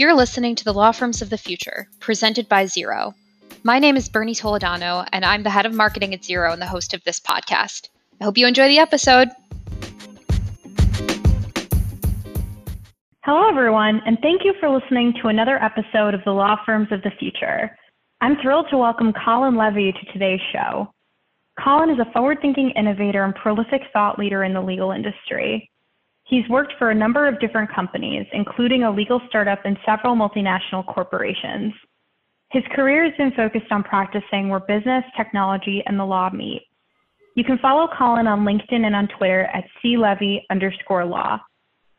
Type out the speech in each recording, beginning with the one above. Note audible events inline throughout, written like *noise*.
You're listening to the Law Firms of the Future, presented by Zero. My name is Bernie Toledano, and I'm the head of marketing at Zero and the host of this podcast. I hope you enjoy the episode. Hello, everyone, and thank you for listening to another episode of the Law Firms of the Future. I'm thrilled to welcome Colin Levy to today's show. Colin is a forward thinking innovator and prolific thought leader in the legal industry. He's worked for a number of different companies, including a legal startup and several multinational corporations. His career has been focused on practicing where business, technology, and the law meet. You can follow Colin on LinkedIn and on Twitter at clevy underscore law.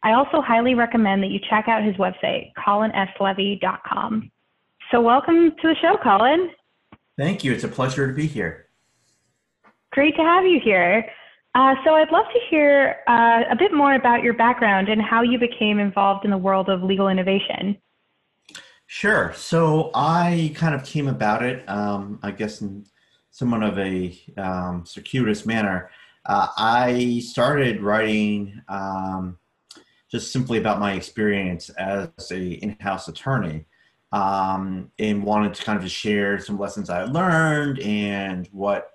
I also highly recommend that you check out his website, colinslevy.com. So welcome to the show, Colin. Thank you. It's a pleasure to be here. Great to have you here. Uh, so I'd love to hear uh, a bit more about your background and how you became involved in the world of legal innovation. Sure. So I kind of came about it, um, I guess, in somewhat of a um, circuitous manner. Uh, I started writing um, just simply about my experience as a in-house attorney um, and wanted to kind of just share some lessons I learned and what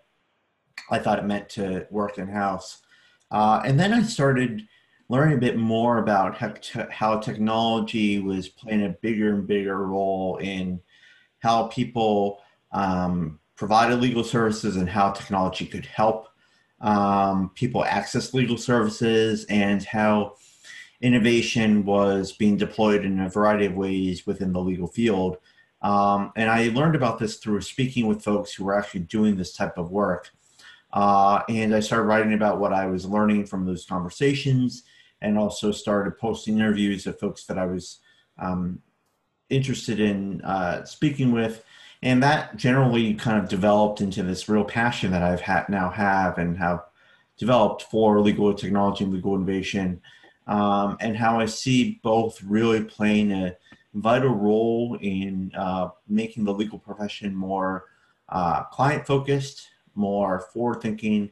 I thought it meant to work in house. Uh, and then I started learning a bit more about how, te- how technology was playing a bigger and bigger role in how people um, provided legal services and how technology could help um, people access legal services and how innovation was being deployed in a variety of ways within the legal field. Um, and I learned about this through speaking with folks who were actually doing this type of work. Uh, and I started writing about what I was learning from those conversations and also started posting interviews of folks that I was um, interested in uh, speaking with. And that generally kind of developed into this real passion that I've had now have and have developed for legal technology and legal innovation, um, and how I see both really playing a vital role in uh, making the legal profession more uh, client focused more forward thinking,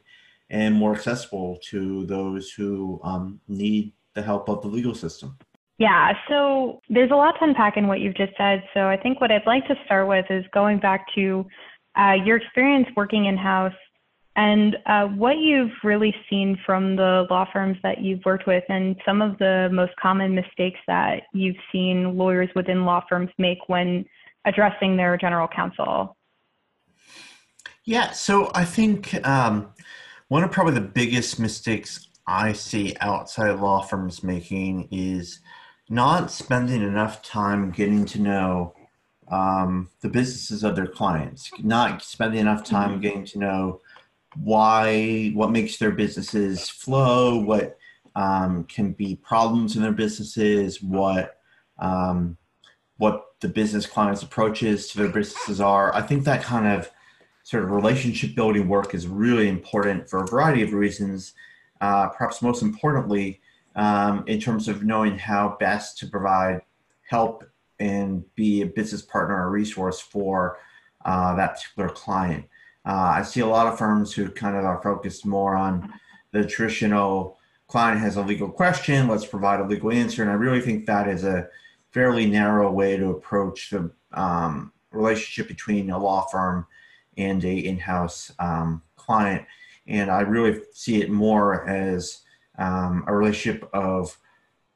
and more accessible to those who um, need the help of the legal system. Yeah, so there's a lot to unpack in what you've just said. So I think what I'd like to start with is going back to uh, your experience working in house and uh, what you've really seen from the law firms that you've worked with and some of the most common mistakes that you've seen lawyers within law firms make when addressing their general counsel. Yeah, so I think um, one of probably the biggest mistakes I see outside law firms making is not spending enough time getting to know um, the businesses of their clients, not spending enough time mm-hmm. getting to know why, what makes their businesses flow, what um, can be problems in their businesses, what um, what the business clients' approaches to their businesses are. I think that kind of sort of relationship building work is really important for a variety of reasons. Uh, perhaps most importantly, um, in terms of knowing how best to provide help and be a business partner or resource for uh, that particular client. Uh, I see a lot of firms who kind of are focused more on the traditional client has a legal question, let's provide a legal answer. And I really think that is a fairly narrow way to approach the um, relationship between a law firm and a in-house um, client. And I really see it more as um, a relationship of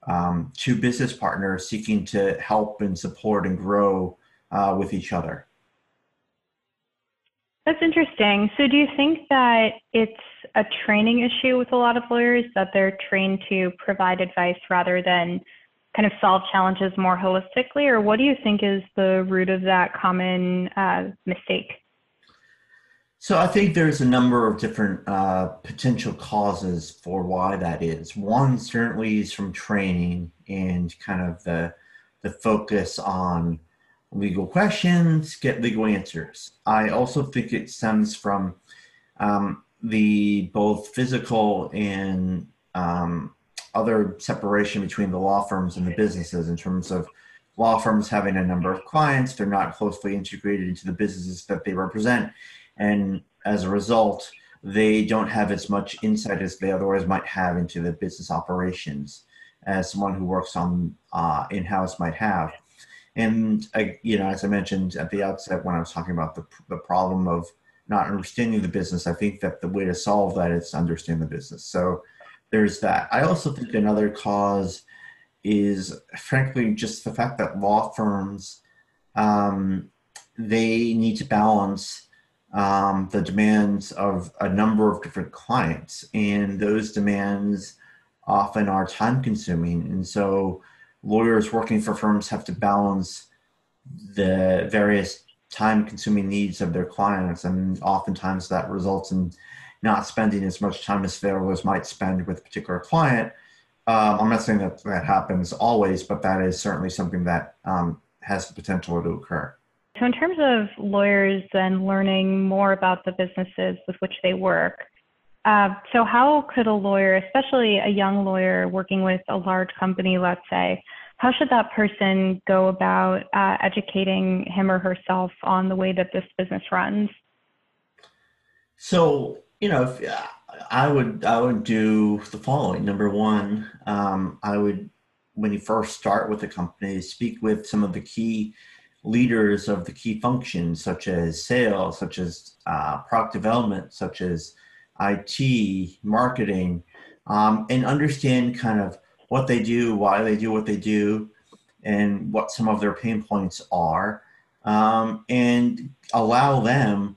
um, two business partners seeking to help and support and grow uh, with each other. That's interesting. So, do you think that it's a training issue with a lot of lawyers that they're trained to provide advice rather than kind of solve challenges more holistically? Or what do you think is the root of that common uh, mistake? So I think there's a number of different uh, potential causes for why that is. One certainly is from training and kind of the the focus on legal questions, get legal answers. I also think it stems from um, the both physical and um, other separation between the law firms and the businesses in terms of law firms having a number of clients, they're not closely integrated into the businesses that they represent and as a result, they don't have as much insight as they otherwise might have into the business operations as someone who works on uh, in-house might have. And I, you know, as I mentioned at the outset when I was talking about the the problem of not understanding the business, I think that the way to solve that is to understand the business. So there's that. I also think another cause is, frankly, just the fact that law firms um, they need to balance um, the demands of a number of different clients, and those demands often are time consuming. And so, lawyers working for firms have to balance the various time consuming needs of their clients, and oftentimes that results in not spending as much time as lawyers might spend with a particular client. Um, I'm not saying that that happens always, but that is certainly something that um, has the potential to occur. So, in terms of lawyers and learning more about the businesses with which they work, uh, so how could a lawyer, especially a young lawyer working with a large company, let's say, how should that person go about uh, educating him or herself on the way that this business runs? So, you know, if, uh, I would I would do the following. Number one, um, I would when you first start with a company, speak with some of the key leaders of the key functions, such as sales, such as uh, product development, such as IT, marketing, um, and understand kind of what they do, why they do what they do, and what some of their pain points are, um, and allow them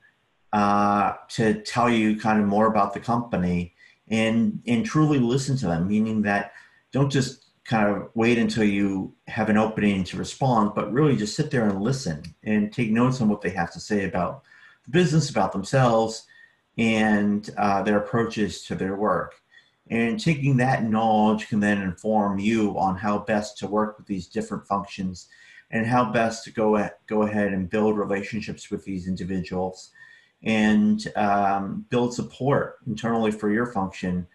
uh, to tell you kind of more about the company and and truly listen to them. Meaning that don't just kind of wait until you have an opening to respond, but really just sit there and listen and take notes on what they have to say about the business, about themselves, and uh, their approaches to their work. And taking that knowledge can then inform you on how best to work with these different functions and how best to go, go ahead and build relationships with these individuals and um, build support internally for your function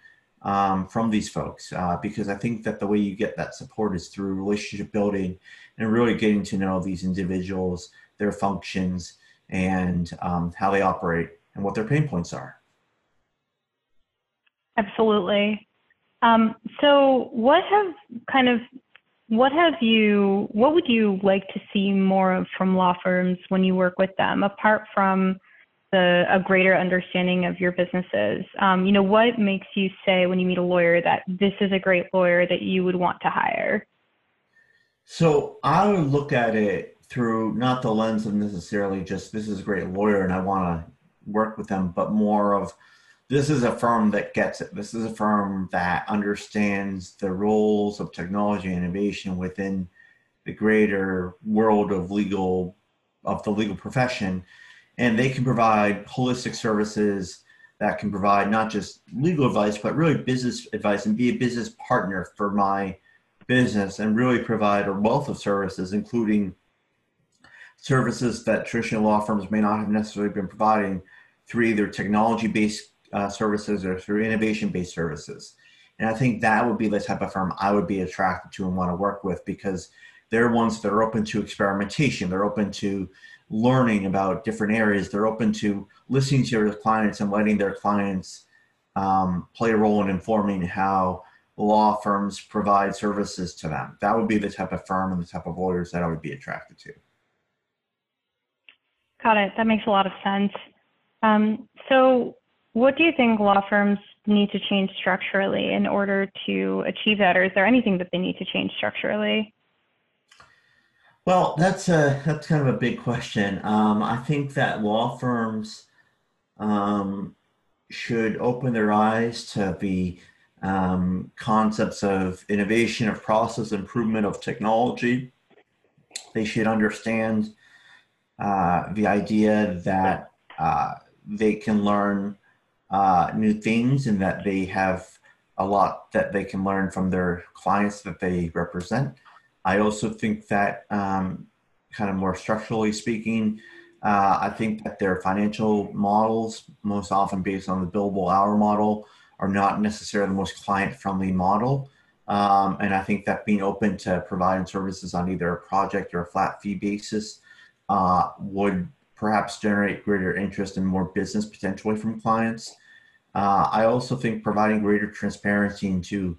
um, from these folks. Uh, because I think that the way you get that support is through relationship building and really getting to know these individuals, their functions, and um, how they operate and what their pain points are. Absolutely. Um, so, what have kind of what have you what would you like to see more of from law firms when you work with them apart from the a greater understanding of your businesses. Um, you know what makes you say when you meet a lawyer that this is a great lawyer that you would want to hire? So i look at it through not the lens of necessarily just this is a great lawyer and i want to work with them, but more of this is a firm that gets it. This is a firm that understands the roles of technology innovation within the greater world of legal of the legal profession and they can provide holistic services that can provide not just legal advice but really business advice and be a business partner for my business and really provide a wealth of services including services that traditional law firms may not have necessarily been providing through either technology based uh, services or through innovation based services. And I think that would be the type of firm I would be attracted to and want to work with because they're ones that are open to experimentation. They're open to learning about different areas. They're open to listening to their clients and letting their clients um, play a role in informing how law firms provide services to them. That would be the type of firm and the type of lawyers that I would be attracted to. Got it. That makes a lot of sense. Um, so, what do you think law firms need to change structurally in order to achieve that, or is there anything that they need to change structurally? Well, that's a that's kind of a big question. Um, I think that law firms um, should open their eyes to the um, concepts of innovation, of process improvement, of technology. They should understand uh, the idea that uh, they can learn uh, new things and that they have a lot that they can learn from their clients that they represent. I also think that, um, kind of more structurally speaking, uh, I think that their financial models, most often based on the billable hour model, are not necessarily the most client friendly model. Um, and I think that being open to providing services on either a project or a flat fee basis uh, would perhaps generate greater interest and more business potentially from clients. Uh, I also think providing greater transparency into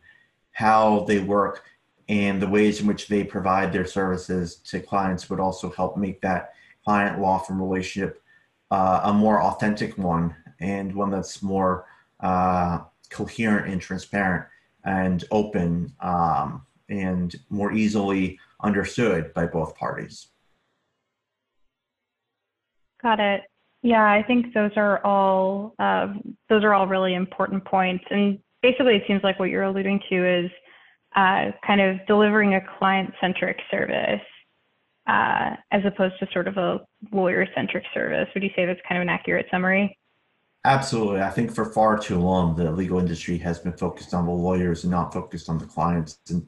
how they work and the ways in which they provide their services to clients would also help make that client law firm relationship uh, a more authentic one and one that's more uh, coherent and transparent and open um, and more easily understood by both parties. Got it. Yeah, I think those are all uh, those are all really important points. And basically, it seems like what you're alluding to is uh, kind of delivering a client-centric service uh, as opposed to sort of a lawyer-centric service. Would you say that's kind of an accurate summary? Absolutely. I think for far too long, the legal industry has been focused on the lawyers and not focused on the clients. And,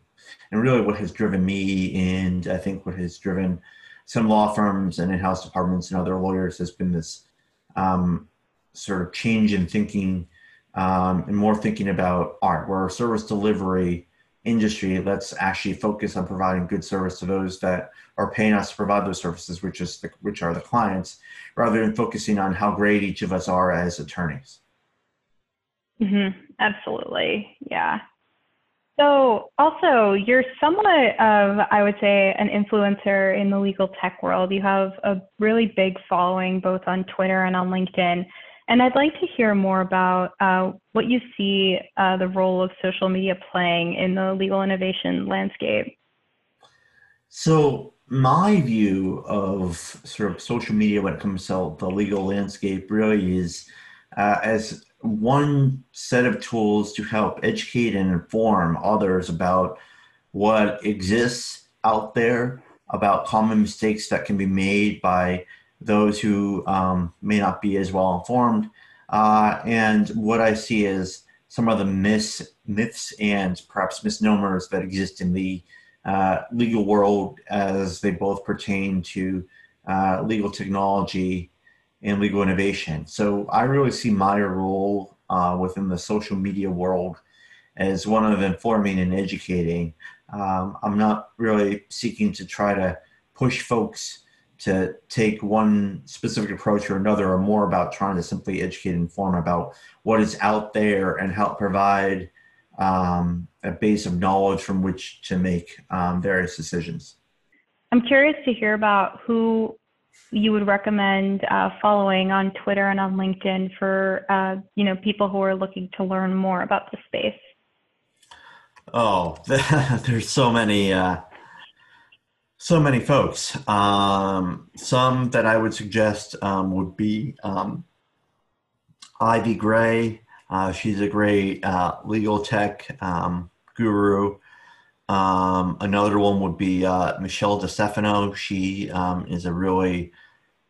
and really, what has driven me and I think what has driven some law firms and in-house departments and other lawyers has been this um, sort of change in thinking um, and more thinking about art, where service delivery industry, let's actually focus on providing good service to those that are paying us to provide those services, which is the, which are the clients, rather than focusing on how great each of us are as attorneys. Mm-hmm. Absolutely, yeah. So, also, you're somewhat of, I would say, an influencer in the legal tech world. You have a really big following both on Twitter and on LinkedIn. And I'd like to hear more about uh, what you see uh, the role of social media playing in the legal innovation landscape. So, my view of sort of social media when it comes to the legal landscape really is uh, as one set of tools to help educate and inform others about what exists out there, about common mistakes that can be made by those who um, may not be as well informed. Uh, and what I see is some of the myths, myths and perhaps misnomers that exist in the uh, legal world as they both pertain to uh, legal technology and legal innovation. So I really see my role uh, within the social media world as one of informing and educating. Um, I'm not really seeking to try to push folks to take one specific approach or another, or more about trying to simply educate and inform about what is out there and help provide um, a base of knowledge from which to make um, various decisions. I'm curious to hear about who you would recommend uh, following on Twitter and on LinkedIn for uh, you know people who are looking to learn more about the space? Oh, *laughs* there's so many, uh, so many folks. Um, some that I would suggest um, would be um, Ivy Grey. Uh, she's a great uh, legal tech um, guru. Um, another one would be uh, Michele DeStefano. She um, is a really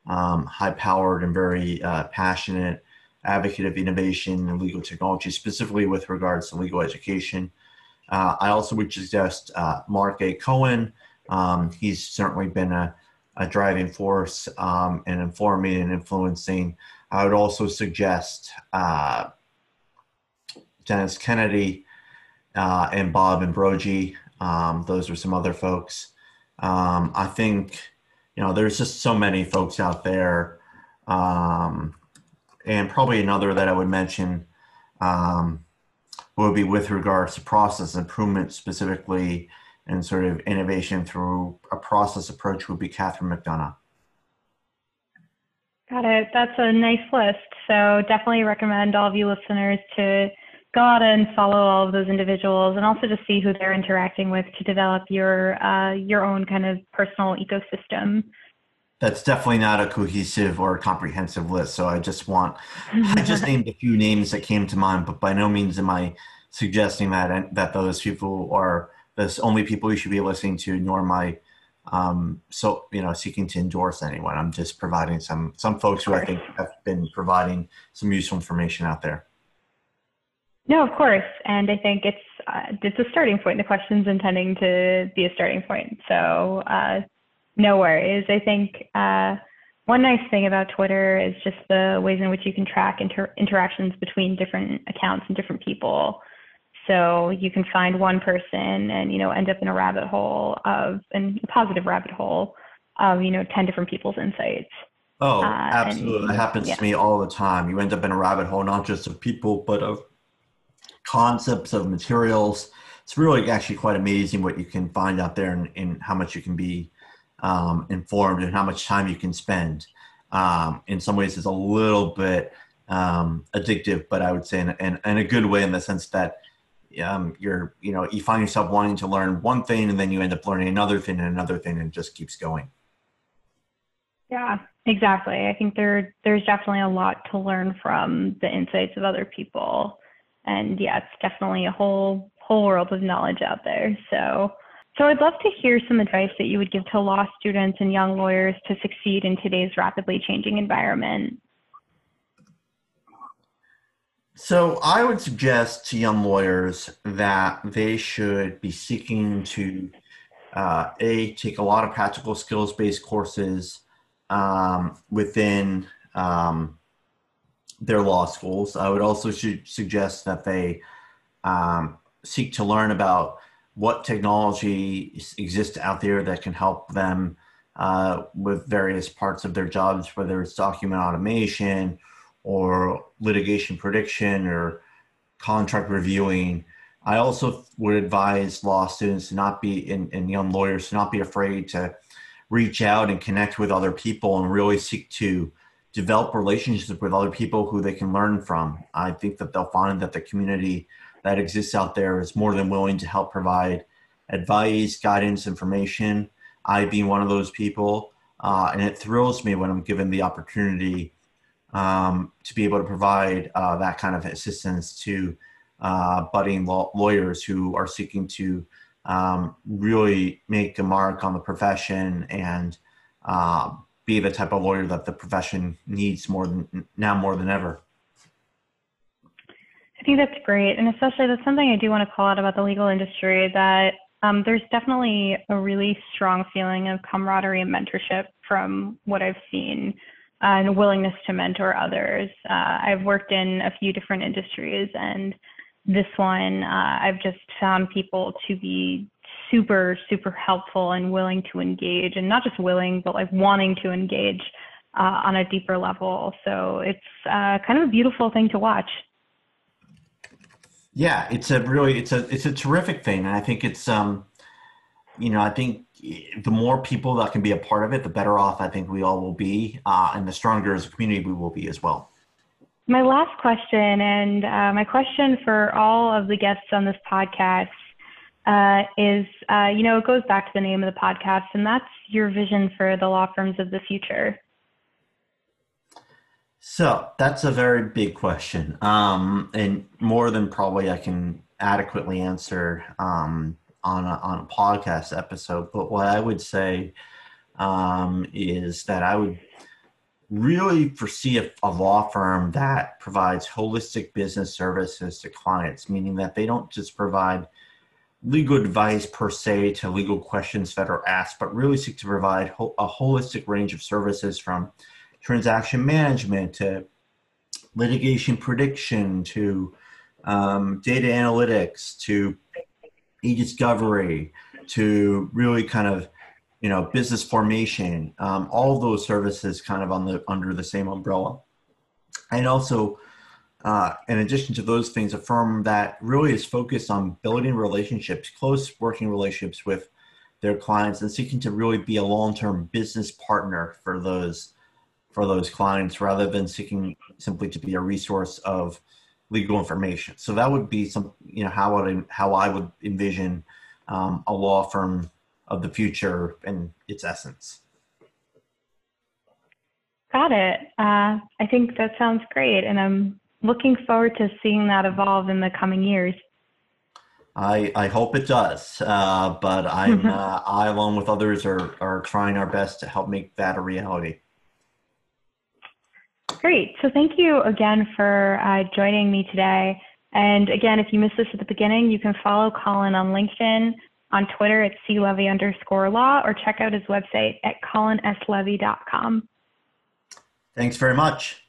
um, high-powered and very uh, passionate advocate of innovation and legal technology, specifically with regards to legal education. Uh, I also would suggest uh, Mark A. Cohen. Um, he's certainly been a, a driving force um, in informing and influencing. I would also suggest uh, Dennis Kennedy uh, and Bob Ambrogi. Um, those are some other folks. Um, I think, you know, there's just so many folks out there. Um, and probably another that I would mention um, would be with regards to process improvement specifically and sort of innovation through a process approach would be Catherine MacDonagh. Got it. That's a nice list. So definitely recommend all of you listeners to go out and follow all of those individuals and also to see who they're interacting with to develop your uh, your own kind of personal ecosystem that's definitely not a cohesive or comprehensive list so i just want i just *laughs* named a few names that came to mind but by no means am i suggesting that that those people are the only people you should be listening to nor am i um, so you know seeking to endorse anyone i'm just providing some some folks who i think have been providing some useful information out there no, of course, and I think it's uh, it's a starting point. The question's intending to be a starting point, so uh, no worries. I think uh, one nice thing about Twitter is just the ways in which you can track inter- interactions between different accounts and different people. So you can find one person and you know end up in a rabbit hole of and a positive rabbit hole of you know ten different people's insights. Oh, uh, absolutely! And, it happens yeah. to me all the time. You end up in a rabbit hole not just of people, but of concepts of materials it's really actually quite amazing what you can find out there and, and how much you can be um, informed and how much time you can spend. Um, in some ways, it's a little bit um, addictive, but I would say in, in, in, a good way in the sense that um, you're, you know, you find yourself wanting to learn one thing and then you end up learning another thing and another thing and it just keeps going. Yeah, exactly. I think there there's definitely a lot to learn from the insights of other people. And yeah, it's definitely a whole whole world of knowledge out there. So so I'd love to hear some advice that you would give to law students and young lawyers to succeed in today's rapidly changing environment. So I would suggest to young lawyers that they should be seeking to uh, a take a lot of practical skills based courses um, within um, their law schools. I would also suggest that they um, seek to learn about what technology exists out there that can help them uh, with various parts of their jobs, whether it's document automation or litigation prediction or contract reviewing. I also would advise law students to not be, and, and young lawyers to not be afraid to reach out and connect with other people and really seek to develop relationships with other people who they can learn from. I think that they'll find that the community that exists out there is more than willing to help provide advice, guidance, information. I being one of those people, uh, and it thrills me when I'm given the opportunity um, to be able to provide uh, that kind of assistance to uh, budding law- lawyers who are seeking to um, really make a mark on the profession and uh, be the type of lawyer that the profession needs more than now more than ever. I think that's great, and especially that's something I do want to call out about the legal industry that um, there's definitely a really strong feeling of camaraderie and mentorship from what I've seen and willingness to mentor others. Uh, I've worked in a few different industries, and this one, uh, I've just found people to be super, super helpful and willing to engage, and not just willing, but like wanting to engage uh, on a deeper level. So it's uh, kind of a beautiful thing to watch. Yeah, it's a really it's a it's a terrific thing, and I think it's um, you know, I think the more people that can be a part of it, the better off I think we all will be, uh, and the stronger as a community we will be as well. My last question, and uh, my question for all of the guests on this podcast, uh, is uh, you know, it goes back to the name of the podcast, and that's your vision for the law firms of the future. So that's a very big question, um, and more than probably I can adequately answer um, on a, on a podcast episode. But what I would say um, is that I would really foresee a, a, law firm that provides holistic business services to clients, meaning that they don't just provide legal advice per se to legal questions that are asked, but really seek to provide ho- a holistic range of services from transaction management to litigation prediction to um, data analytics to e-discovery to really kind of you know business formation um, all those services kind of on the under the same umbrella. And also uh, in addition to those things a firm that really is focused on building relationships close working relationships with their clients and seeking to really be a long-term business partner for those for those clients rather than seeking simply to be a resource of legal information so that would be some you know how would how i would envision um, a law firm of the future and its essence. Got it. Uh, I think that sounds great, and I'm looking forward to seeing that evolve in the coming years. I, I hope it does, uh, but I'm *laughs* uh, I along with others are are trying our best to help make that a reality. Great. So thank you again for uh, joining me today. And again, if you missed this at the beginning, you can follow Colin on LinkedIn on Twitter at clevy underscore law or check out his website at colinslevy.com. Thanks very much.